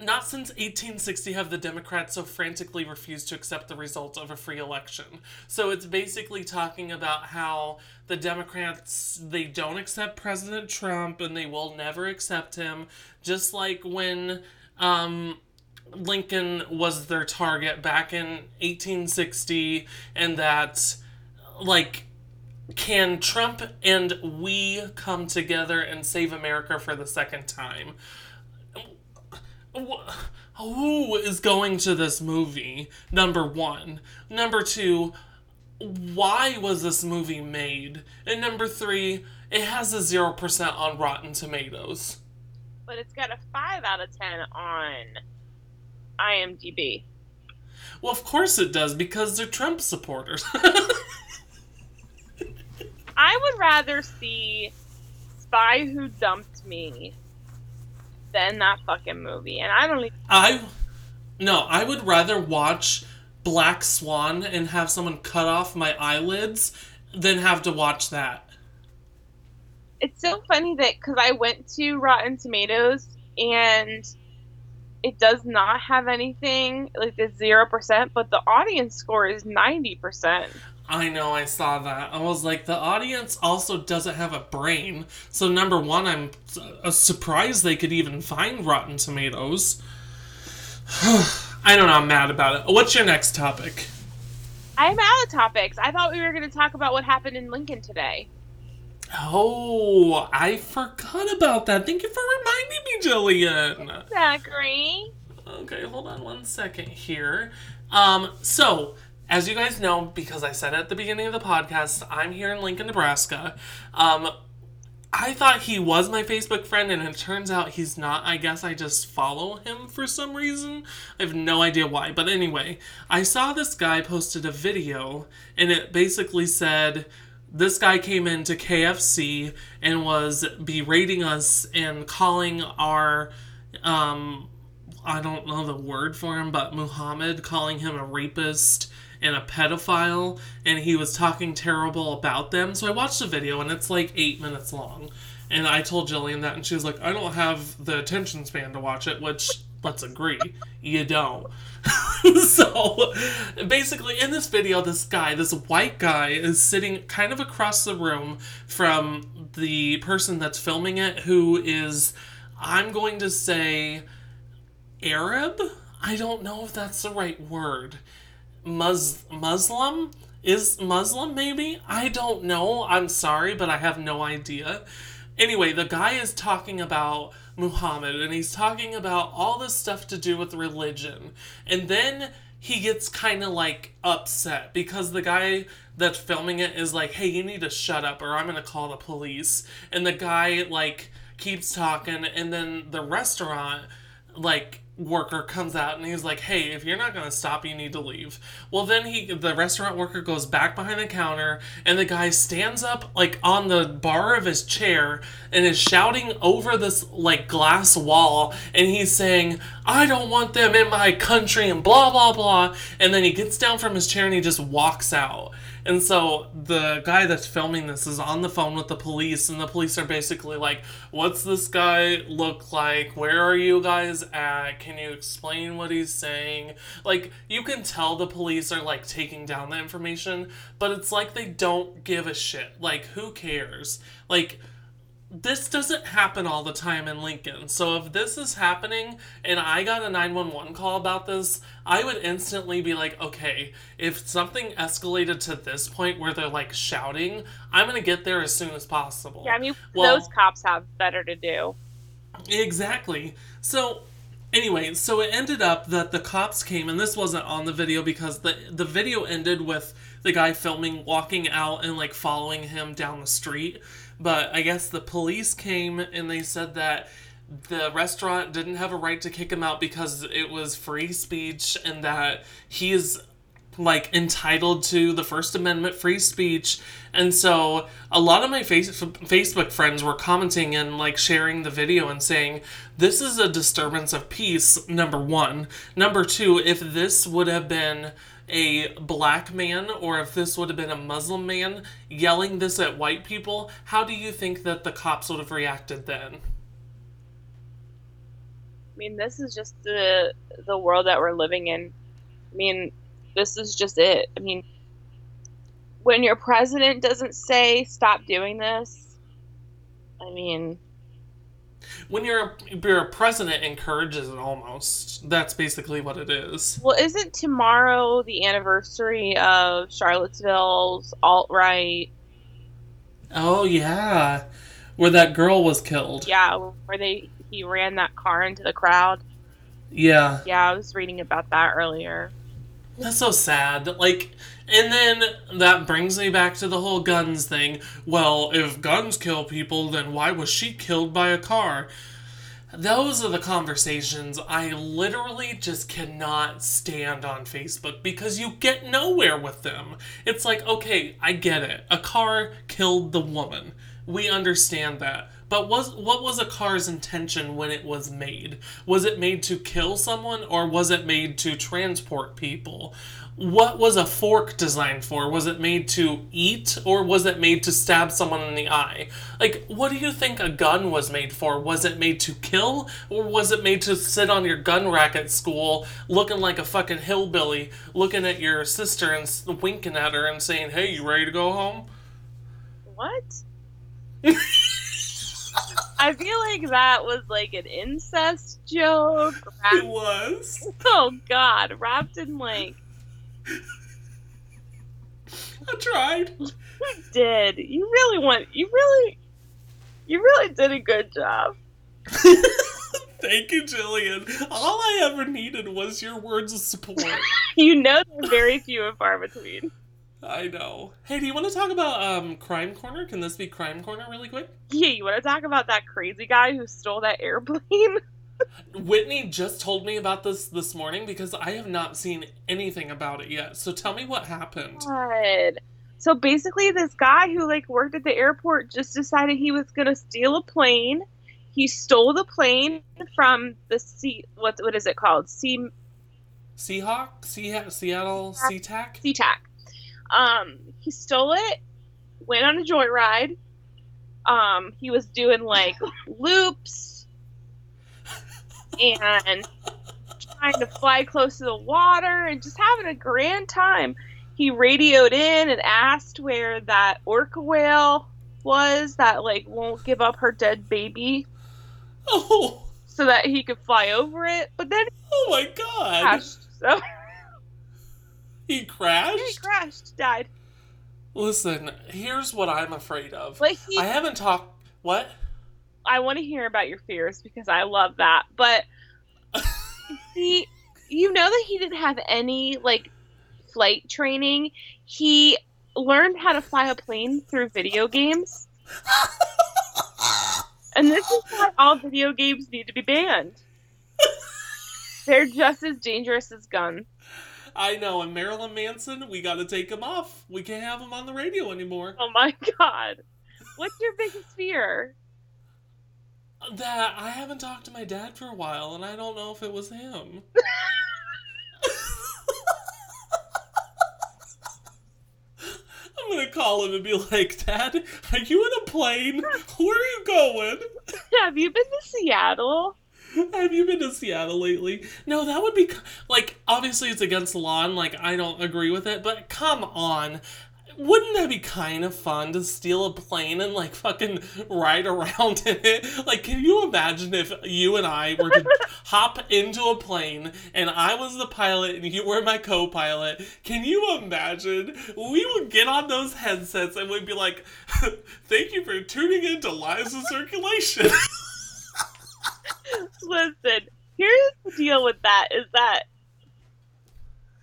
Not since 1860 have the Democrats so frantically refused to accept the result of a free election. So it's basically talking about how the Democrats they don't accept President Trump and they will never accept him, just like when um, Lincoln was their target back in 1860, and that like can Trump and we come together and save America for the second time? Wh- Who is going to this movie? Number one. Number two, why was this movie made? And number three, it has a 0% on Rotten Tomatoes. But it's got a five out of ten on IMDb. Well, of course it does, because they're Trump supporters. I would rather see Spy Who Dumped Me than that fucking movie. And I don't even I. No, I would rather watch Black Swan and have someone cut off my eyelids than have to watch that. It's so funny that because I went to Rotten Tomatoes and it does not have anything like the zero percent, but the audience score is ninety percent. I know, I saw that. I was like, the audience also doesn't have a brain. So, number one, I'm uh, surprised they could even find Rotten Tomatoes. I don't know, I'm mad about it. What's your next topic? I'm out of topics. I thought we were going to talk about what happened in Lincoln today. Oh, I forgot about that. Thank you for reminding me, Jillian. Zachary. Okay, hold on one second here. Um, so as you guys know, because I said at the beginning of the podcast, I'm here in Lincoln, Nebraska. Um, I thought he was my Facebook friend, and it turns out he's not. I guess I just follow him for some reason. I have no idea why. But anyway, I saw this guy posted a video, and it basically said this guy came into KFC and was berating us and calling our um I don't know the word for him, but Muhammad calling him a rapist and a pedophile, and he was talking terrible about them. So I watched the video, and it's like eight minutes long. And I told Jillian that, and she was like, I don't have the attention span to watch it, which, let's agree, you don't. so basically, in this video, this guy, this white guy, is sitting kind of across the room from the person that's filming it, who is, I'm going to say, Arab? I don't know if that's the right word. Mus- Muslim? Is Muslim maybe? I don't know. I'm sorry, but I have no idea. Anyway, the guy is talking about Muhammad and he's talking about all this stuff to do with religion. And then he gets kind of like upset because the guy that's filming it is like, hey, you need to shut up or I'm going to call the police. And the guy like keeps talking and then the restaurant like worker comes out and he's like, "Hey, if you're not going to stop, you need to leave." Well, then he the restaurant worker goes back behind the counter and the guy stands up like on the bar of his chair and is shouting over this like glass wall and he's saying, "I don't want them in my country" and blah blah blah. And then he gets down from his chair and he just walks out. And so the guy that's filming this is on the phone with the police, and the police are basically like, What's this guy look like? Where are you guys at? Can you explain what he's saying? Like, you can tell the police are like taking down the information, but it's like they don't give a shit. Like, who cares? Like, this doesn't happen all the time in Lincoln. So if this is happening and I got a 911 call about this, I would instantly be like, okay, if something escalated to this point where they're like shouting, I'm going to get there as soon as possible. Yeah, I mean, Well- those cops have better to do. Exactly. So anyway, so it ended up that the cops came and this wasn't on the video because the the video ended with the guy filming walking out and like following him down the street. But I guess the police came and they said that the restaurant didn't have a right to kick him out because it was free speech and that he is like entitled to the First Amendment free speech. And so a lot of my face- Facebook friends were commenting and like sharing the video and saying, This is a disturbance of peace, number one. Number two, if this would have been a black man or if this would have been a Muslim man yelling this at white people, how do you think that the cops would have reacted then? I mean, this is just the the world that we're living in. I mean, this is just it. I mean, when your president doesn't say stop doing this, I mean, When your your president encourages it almost, that's basically what it is. well, isn't tomorrow the anniversary of Charlottesville's alt right? Oh yeah, where that girl was killed. Yeah, where they he ran that car into the crowd. Yeah, Yeah, I was reading about that earlier. that's so sad. Like, and then that brings me back to the whole guns thing. Well, if guns kill people, then why was she killed by a car? Those are the conversations I literally just cannot stand on Facebook because you get nowhere with them. It's like, okay, I get it. A car killed the woman. We understand that. But was what was a car's intention when it was made? Was it made to kill someone or was it made to transport people? What was a fork designed for? Was it made to eat or was it made to stab someone in the eye? Like, what do you think a gun was made for? Was it made to kill or was it made to sit on your gun rack at school looking like a fucking hillbilly, looking at your sister and winking at her and saying, hey, you ready to go home? What? I feel like that was like an incest joke. It was. oh God, wrapped in like I tried. you did. You really want. You really. You really did a good job. Thank you, Jillian. All I ever needed was your words of support. You know they're very few and far between. I know. Hey, do you want to talk about um Crime Corner? Can this be Crime Corner really quick? Yeah, you want to talk about that crazy guy who stole that airplane? Whitney just told me about this this morning because I have not seen anything about it yet. So tell me what happened. God. So basically, this guy who like worked at the airport just decided he was gonna steal a plane. He stole the plane from the sea. What what is it called? Sea Seahawk, Sea- Seattle, SeaTac. SeaTac. Um, he stole it. Went on a joyride. Um, he was doing like loops and trying to fly close to the water and just having a grand time. He radioed in and asked where that orca whale was that like won't give up her dead baby Oh, so that he could fly over it. But then oh my God! crashed. So He crashed. he crashed. died. Listen, here's what I'm afraid of. But he I haven't talked. What? I want to hear about your fears because I love that. But he, you know that he didn't have any like flight training. He learned how to fly a plane through video games, and this is why all video games need to be banned. They're just as dangerous as guns. I know, and Marilyn Manson, we gotta take him off. We can't have him on the radio anymore. Oh my god. What's your biggest fear? That I haven't talked to my dad for a while, and I don't know if it was him. I'm gonna call him and be like, Dad, are you in a plane? Where are you going? Have you been to Seattle? Have you been to Seattle lately? No, that would be like obviously it's against the law and like I don't agree with it, but come on. Wouldn't that be kind of fun to steal a plane and like fucking ride around in it? Like, can you imagine if you and I were to hop into a plane and I was the pilot and you were my co pilot? Can you imagine? We would get on those headsets and we'd be like, thank you for tuning in to Lives in Circulation. Listen, here's the deal with that is that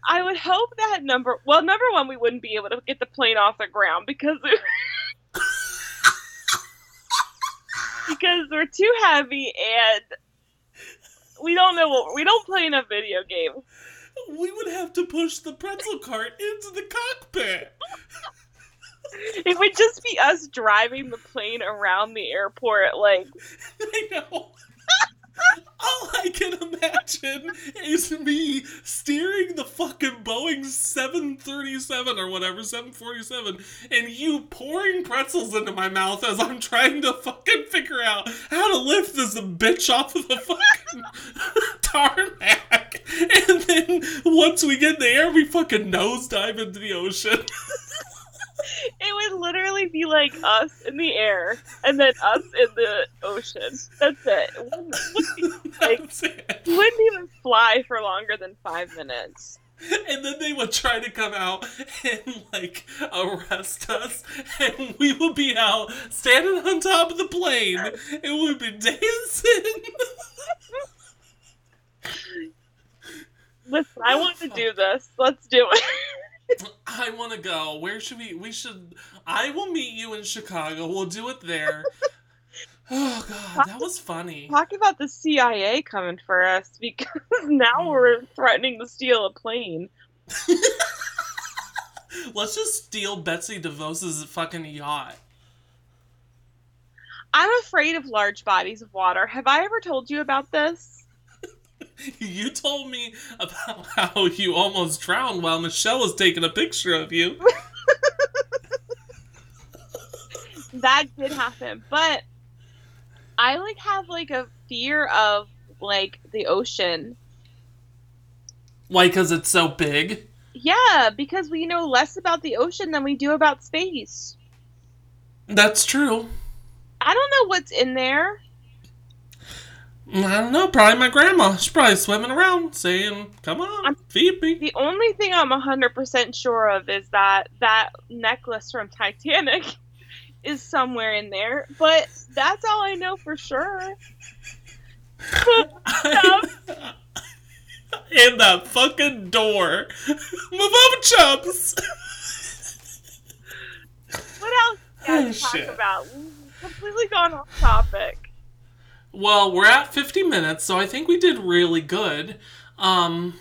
I would hope that number well, number one, we wouldn't be able to get the plane off the ground because because we're too heavy and we don't know what we don't play enough video games. we would have to push the pretzel cart into the cockpit. It would just be us driving the plane around the airport like I know. All I can imagine is me steering the fucking Boeing 737 or whatever, 747, and you pouring pretzels into my mouth as I'm trying to fucking figure out how to lift this bitch off of the fucking tarmac. And then once we get in the air, we fucking nosedive into the ocean. it would literally be like us in the air and then us in the ocean. That's it. It wouldn't, wouldn't like That's wouldn't even fly for longer than five minutes. and then they would try to come out and like arrest us and we would be out standing on top of the plane and we'd be dancing Listen, I want to do this. Let's do it. I want to go where should we we should i will meet you in chicago we'll do it there oh god that was funny Talk about the CIA coming for us because now we're threatening to steal a plane. let's just steal betsy devos's fucking yacht I'm afraid of large bodies of water. Have I ever told you about this? You told me about how you almost drowned while Michelle was taking a picture of you. That did happen, but I like have like a fear of like the ocean. Why? Because it's so big. Yeah, because we know less about the ocean than we do about space. That's true. I don't know what's in there. I don't know. Probably my grandma. She's probably swimming around saying, "Come on, I'm- feed me." The only thing I'm 100% sure of is that that necklace from Titanic is somewhere in there, but that's all I know for sure. In that fucking door. Move over, chubs. What else do you Oh, talk about? We've completely gone off topic. Well, we're at 50 minutes, so I think we did really good. Um,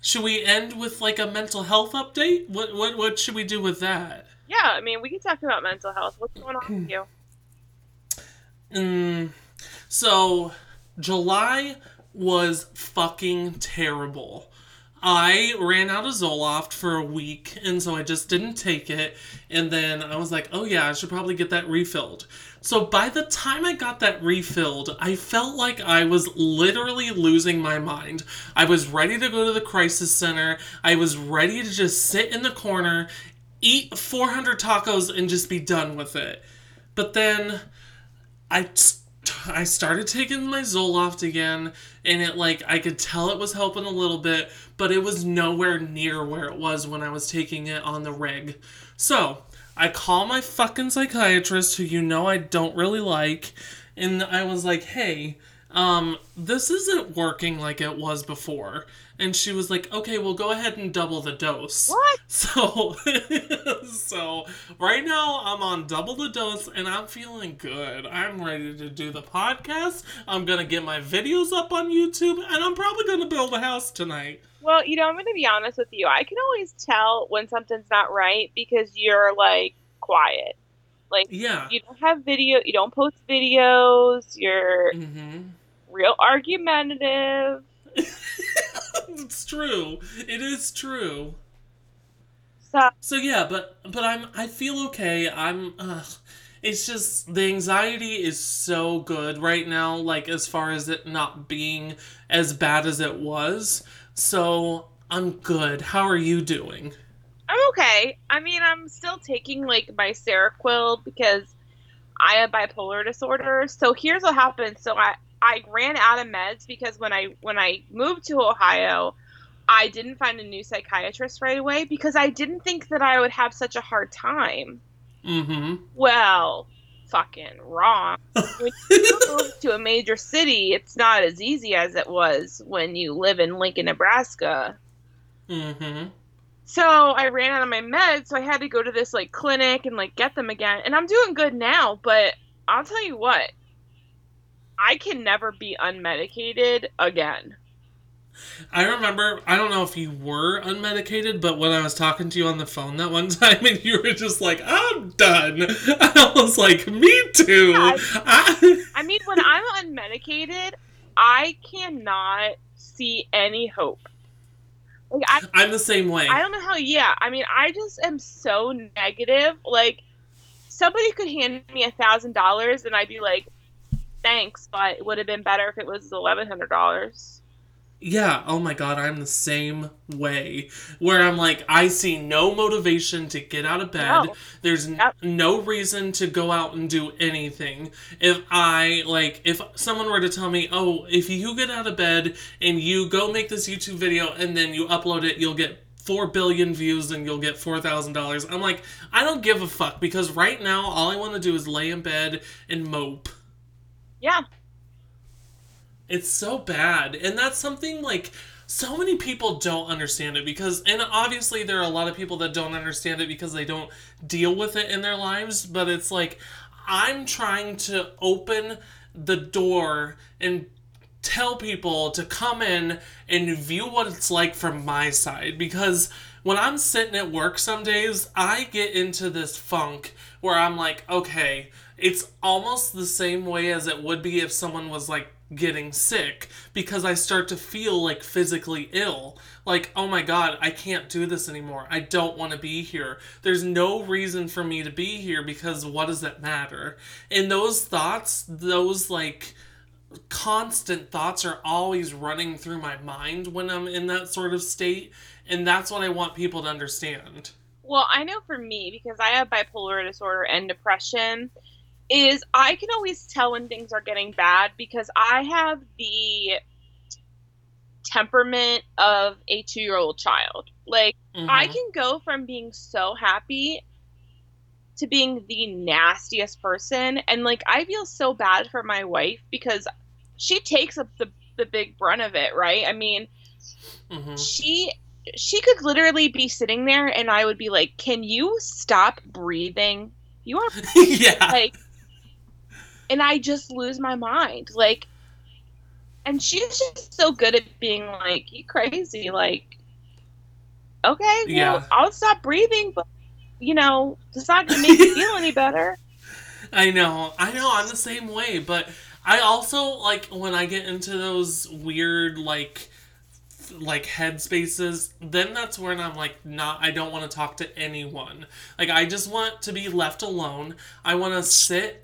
should we end with like a mental health update? What what what should we do with that? Yeah, I mean, we can talk about mental health. What's going on with you? Mm, so July was fucking terrible. I ran out of Zoloft for a week, and so I just didn't take it. And then I was like, oh yeah, I should probably get that refilled. So by the time I got that refilled, I felt like I was literally losing my mind. I was ready to go to the crisis center. I was ready to just sit in the corner, eat 400 tacos, and just be done with it. But then I I started taking my Zoloft again, and it like I could tell it was helping a little bit, but it was nowhere near where it was when I was taking it on the rig. So I call my fucking psychiatrist, who you know I don't really like, and I was like, "Hey, um, this isn't working like it was before." And she was like, "Okay, well, go ahead and double the dose." What? So, so right now I'm on double the dose and I'm feeling good. I'm ready to do the podcast. I'm gonna get my videos up on YouTube and I'm probably gonna build a house tonight. Well, you know, I'm going to be honest with you. I can always tell when something's not right because you're like quiet. Like Yeah. you don't have video, you don't post videos, you're Mm-hmm. real argumentative. it's true. It is true. So, So yeah, but but I'm I feel okay. I'm uh it's just the anxiety is so good right now like as far as it not being as bad as it was. So I'm good. How are you doing? I'm okay. I mean, I'm still taking like my Seroquel because I have bipolar disorder. So here's what happened. So I I ran out of meds because when I when I moved to Ohio, I didn't find a new psychiatrist right away because I didn't think that I would have such a hard time. Mm-hmm. Well, fucking wrong. when you move to a major city, it's not as easy as it was when you live in Lincoln, Nebraska. Mm-hmm. So I ran out of my meds, so I had to go to this like clinic and like get them again. And I'm doing good now, but I'll tell you what, I can never be unmedicated again. I remember, I don't know if you were unmedicated, but when I was talking to you on the phone that one time and you were just like, I'm done. I was like, me too. Yeah, I- I mean, when I'm unmedicated, I cannot see any hope. Like I, I'm the same way. I don't know how. Yeah, I mean, I just am so negative. Like somebody could hand me a thousand dollars, and I'd be like, "Thanks," but it would have been better if it was eleven hundred dollars. Yeah, oh my god, I'm the same way. Where I'm like, I see no motivation to get out of bed. No. There's Yep. no reason to go out and do anything. If I, like, if someone were to tell me, oh, if you get out of bed and you go make this YouTube video and then you upload it, you'll get 4 billion views and you'll get $4,000. I'm like, I don't give a fuck because right now all I want to do is lay in bed and mope. Yeah, It's so bad. And that's something like so many people don't understand it because and obviously there are a lot of people that don't understand it because they don't deal with it in their lives, but it's like I'm trying to open the door and tell people to come in and view what it's like from my side because when I'm sitting at work some days, I get into this funk where I'm like, okay, it's almost the same way as it would be if someone was like getting sick because I start to feel like physically ill. Like, oh my god, I can't do this anymore. I don't want to be here. There's no reason for me to be here because what does that matter? And those thoughts, those like constant thoughts are always running through my mind when I'm in that sort of state. And that's what I want people to understand. Well, I know for me, because I have bipolar disorder and depression, is I can always tell when things are getting bad because I have the temperament of a two year old child. Like, I Mhm. can go from being so happy to being the nastiest person. And, like, I feel so bad for my wife because she takes up the, the big brunt of it, right? I mean, Mhm. she she could literally be sitting there and I would be like, "Can you stop breathing? You are yeah. like and I just lose my mind. Like and she's just so good at being like, "You crazy." Like okay, Yeah. I'll stop breathing, but you know, it's not to make you feel any better. I know, I know, I'm the same way, but I also like when I get into those weird like like head spaces, then that's when I'm like not I don't want to talk to anyone. Like I just want to be left alone. I want to sit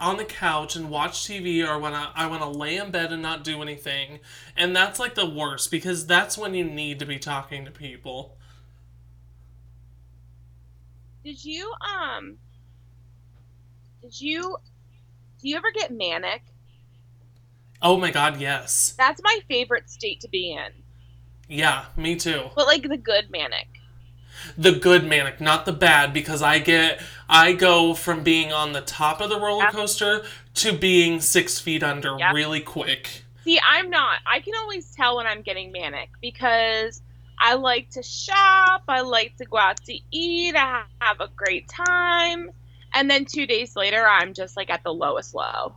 on the couch and watch TV or when I, I want to lay in bed and not do anything. And that's like the worst because that's when you need to be talking to people. Did you um did you do you ever get manic? Oh my god, yes. That's my favorite state to be in. Yeah, me too. But like the good manic. The good manic, not the bad, because I get I go from being on the top of the roller coaster to being six feet under Yeah. really quick. See, I'm not. I can always tell when I'm getting manic because I like to shop, I like to go out to eat, I have a great time, and then 2 days later I'm just like at the lowest low.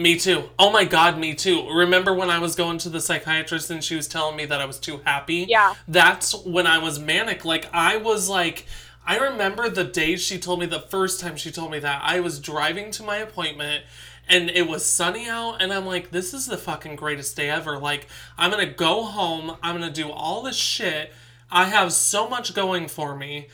Me too. Oh my god, me too. Remember when I was going to the psychiatrist and she was telling me that I was too happy? Yeah. That's when I was manic. Like I was like I remember the day she told me the first time she told me that. I was driving to my appointment and it was sunny out and I'm like this is the fucking greatest day ever. Like I'm going to go home, I'm going to do all this shit. I have so much going for me.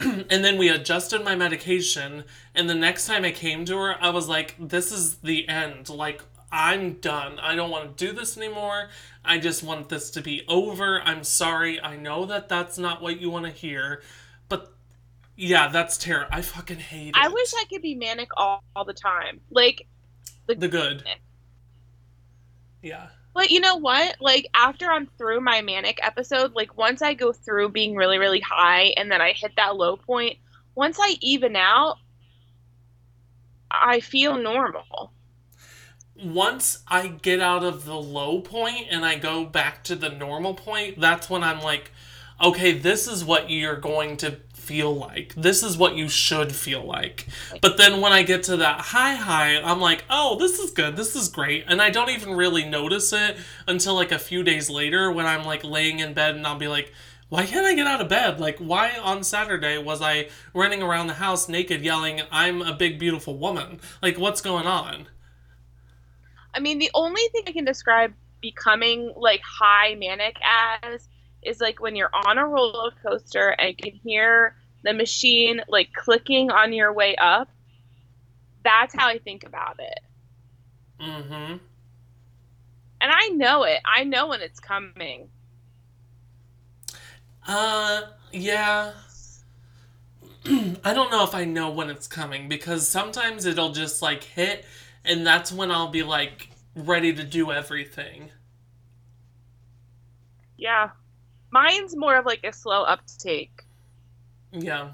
and then we adjusted my medication and the next time I came to her, I was like this is the end. Like I'm done. I don't want to do this anymore. I just want this to be over. I'm sorry. I know that that's not what you want to hear, but yeah, that's terrible. I fucking hate it. I wish I could be manic all, all the time. Like the good. Yeah. But you know what? Like after I'm through my manic episode, like once I go through being really really high and then I hit that low point, once I even out, I feel normal. Once I get out of the low point and I go back to the normal point, that's when I'm like, okay, this is what you're going to feel like. This is what you should feel like. But then when I get to that high high, I'm like, oh, this is good. This is great. And I don't even really notice it until like a few days later when I'm like laying in bed and I'll be like, why can't I get out of bed? Like, why on Saturday was I running around the house naked yelling, I'm a big, beautiful woman? Like, what's going on? I mean, the only thing I can describe becoming like high manic as is like when you're on a roller coaster and you can hear the machine like clicking on your way up. That's how I think about it. Hmm. And I know it. I know when it's coming. Uh, yeah. I don't know if I know when it's coming because sometimes it'll just like hit, and that's when I'll be like ready to do everything. Yeah. Mine's more of like a slow uptake. Yeah.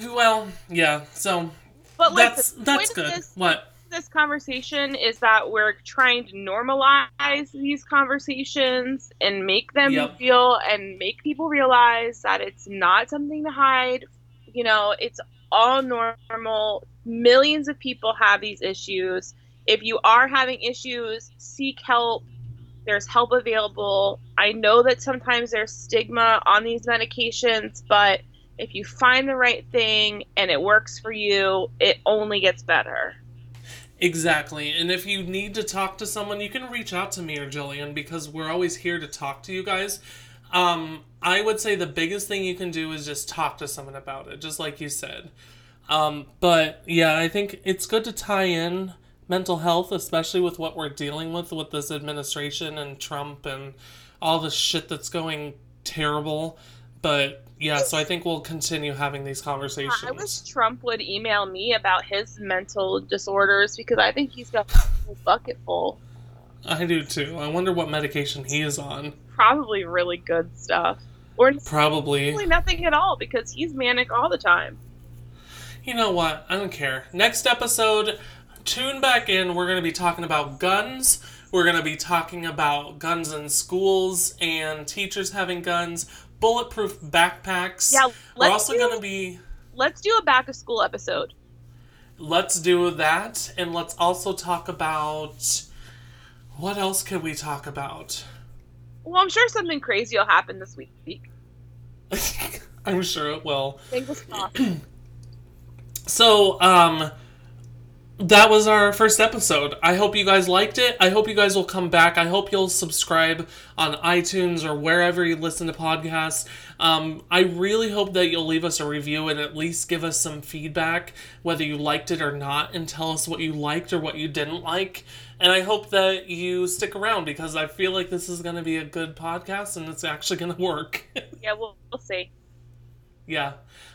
Well, yeah. So But that's that's good. This, What? this conversation is that we're trying to normalize these conversations and make them Yep. feel and make people realize that it's not something to hide. You know, it's all normal. Millions of people have these issues. If you are having issues, seek help. There's help available. I know that sometimes there's stigma on these medications, but if you find the right thing and it works for you, it only gets better. Exactly. And if you need to talk to someone, you can reach out to me or Jillian because we're always here to talk to you guys. Um, I would say the biggest thing you can do is just talk to someone about it, just like you said. Um, but yeah, I think it's good to tie in mental health, especially with what we're dealing with with this administration and Trump and all the shit that's going terrible. But yeah, so I think we'll continue having these conversations. I wish Trump would email me about his mental disorders because I think he's got a bucket full. I do too. I wonder what medication he is on. Probably really good stuff. Or Probably. probably nothing at all because he's manic all the time. You know what? I don't care. Next episode, tune back in. We're going to be talking about guns. We're going to be talking about guns in schools and teachers having guns, bulletproof backpacks. Yeah, We're also going to be. Let's do a back of school episode. Let's do that. And let's also talk about. What else can we talk about? Well, I'm sure something crazy will happen this week. I'm sure it will. Fingers crossed. So, um, that was our first episode. I hope you guys liked it. I hope you guys will come back. I hope you'll subscribe on iTunes or wherever you listen to podcasts. Um, I really hope that you'll leave us a review and at least give us some feedback, whether you liked it or not, and tell us what you liked or what you didn't like. And I hope that you stick around because I feel like this is going to be a good podcast and it's actually going to work. yeah, we'll, we'll see. yeah.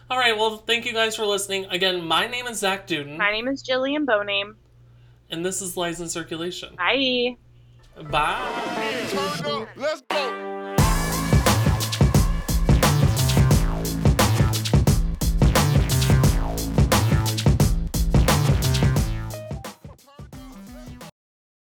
All right. Well, thank you guys for listening. Again, my name is Zach Duden. My name is Jillian Boname. And this is Lies in Circulation. Bye. Bye.